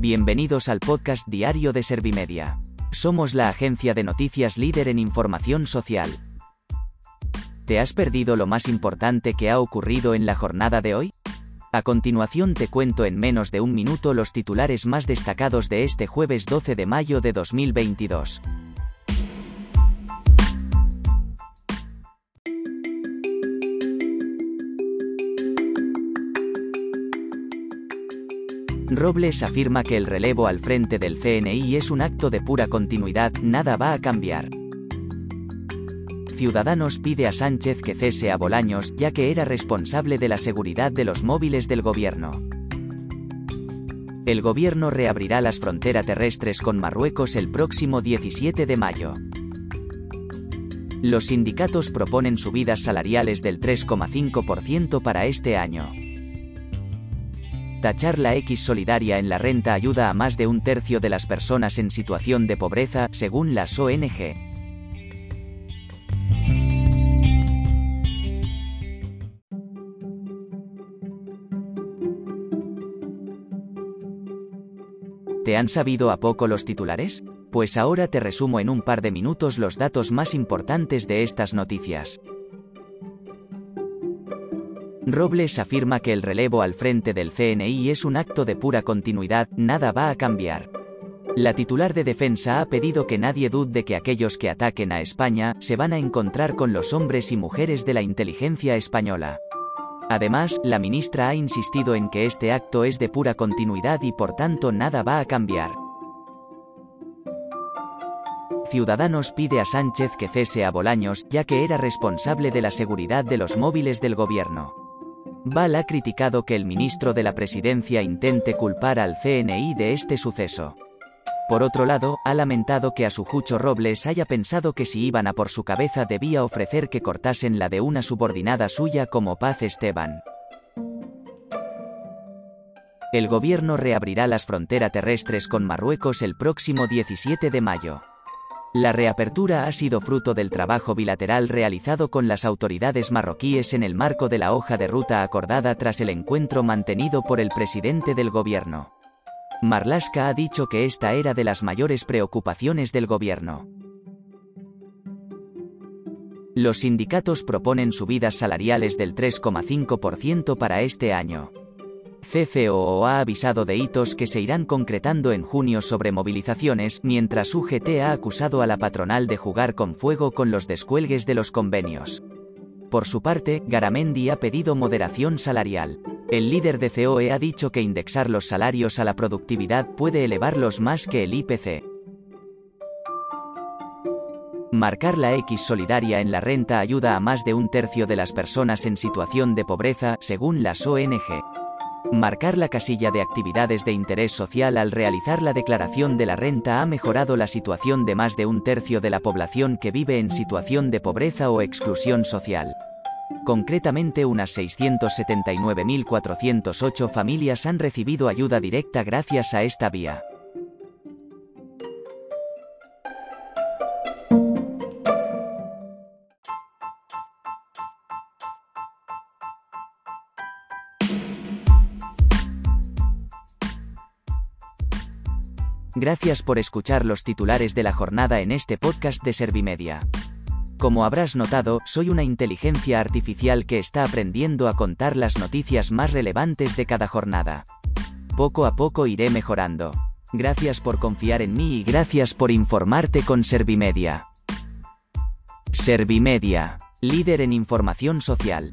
Bienvenidos al podcast diario de Servimedia. Somos la agencia de noticias líder en información social. ¿Te has perdido lo más importante que ha ocurrido en la jornada de hoy? A continuación te cuento en menos de un minuto los titulares más destacados de este jueves 12 de mayo de 2022. Robles afirma que el relevo al frente del CNI es un acto de pura continuidad, nada va a cambiar. Ciudadanos pide a Sánchez que cese a Bolaños, ya que era responsable de la seguridad de los móviles del gobierno. El gobierno reabrirá las fronteras terrestres con Marruecos el próximo 17 de mayo. Los sindicatos proponen subidas salariales del 3,5% para este año. Tachar la X solidaria en la renta ayuda a más de un tercio de las personas en situación de pobreza, según las ONG. ¿Te han sabido a poco los titulares? Pues ahora te resumo en un par de minutos los datos más importantes de estas noticias. Robles afirma que el relevo al frente del CNI es un acto de pura continuidad, nada va a cambiar. La titular de defensa ha pedido que nadie dude de que aquellos que ataquen a España se van a encontrar con los hombres y mujeres de la inteligencia española. Además, la ministra ha insistido en que este acto es de pura continuidad y por tanto nada va a cambiar. Ciudadanos pide a Sánchez que cese a Bolaños, ya que era responsable de la seguridad de los móviles del gobierno. Val ha criticado que el ministro de la Presidencia intente culpar al CNI de este suceso. Por otro lado, ha lamentado que a su Jucho Robles haya pensado que si iban a por su cabeza debía ofrecer que cortasen la de una subordinada suya como Paz Esteban. El gobierno reabrirá las fronteras terrestres con Marruecos el próximo 17 de mayo. La reapertura ha sido fruto del trabajo bilateral realizado con las autoridades marroquíes en el marco de la hoja de ruta acordada tras el encuentro mantenido por el presidente del gobierno. Marlaska ha dicho que esta era de las mayores preocupaciones del gobierno. Los sindicatos proponen subidas salariales del 3,5% para este año. CCOO ha avisado de hitos que se irán concretando en junio sobre movilizaciones, mientras UGT ha acusado a la patronal de jugar con fuego con los descuelgues de los convenios. Por su parte, Garamendi ha pedido moderación salarial. El líder de COE ha dicho que indexar los salarios a la productividad puede elevarlos más que el IPC. Marcar la X solidaria en la renta ayuda a más de un tercio de las personas en situación de pobreza, según las ONG. Marcar la casilla de actividades de interés social al realizar la declaración de la renta ha mejorado la situación de más de un tercio de la población que vive en situación de pobreza o exclusión social. Concretamente unas 679.408 familias han recibido ayuda directa gracias a esta vía. Gracias por escuchar los titulares de la jornada en este podcast de Servimedia. Como habrás notado, soy una inteligencia artificial que está aprendiendo a contar las noticias más relevantes de cada jornada. Poco a poco iré mejorando. Gracias por confiar en mí y gracias por informarte con Servimedia. Servimedia, líder en información social.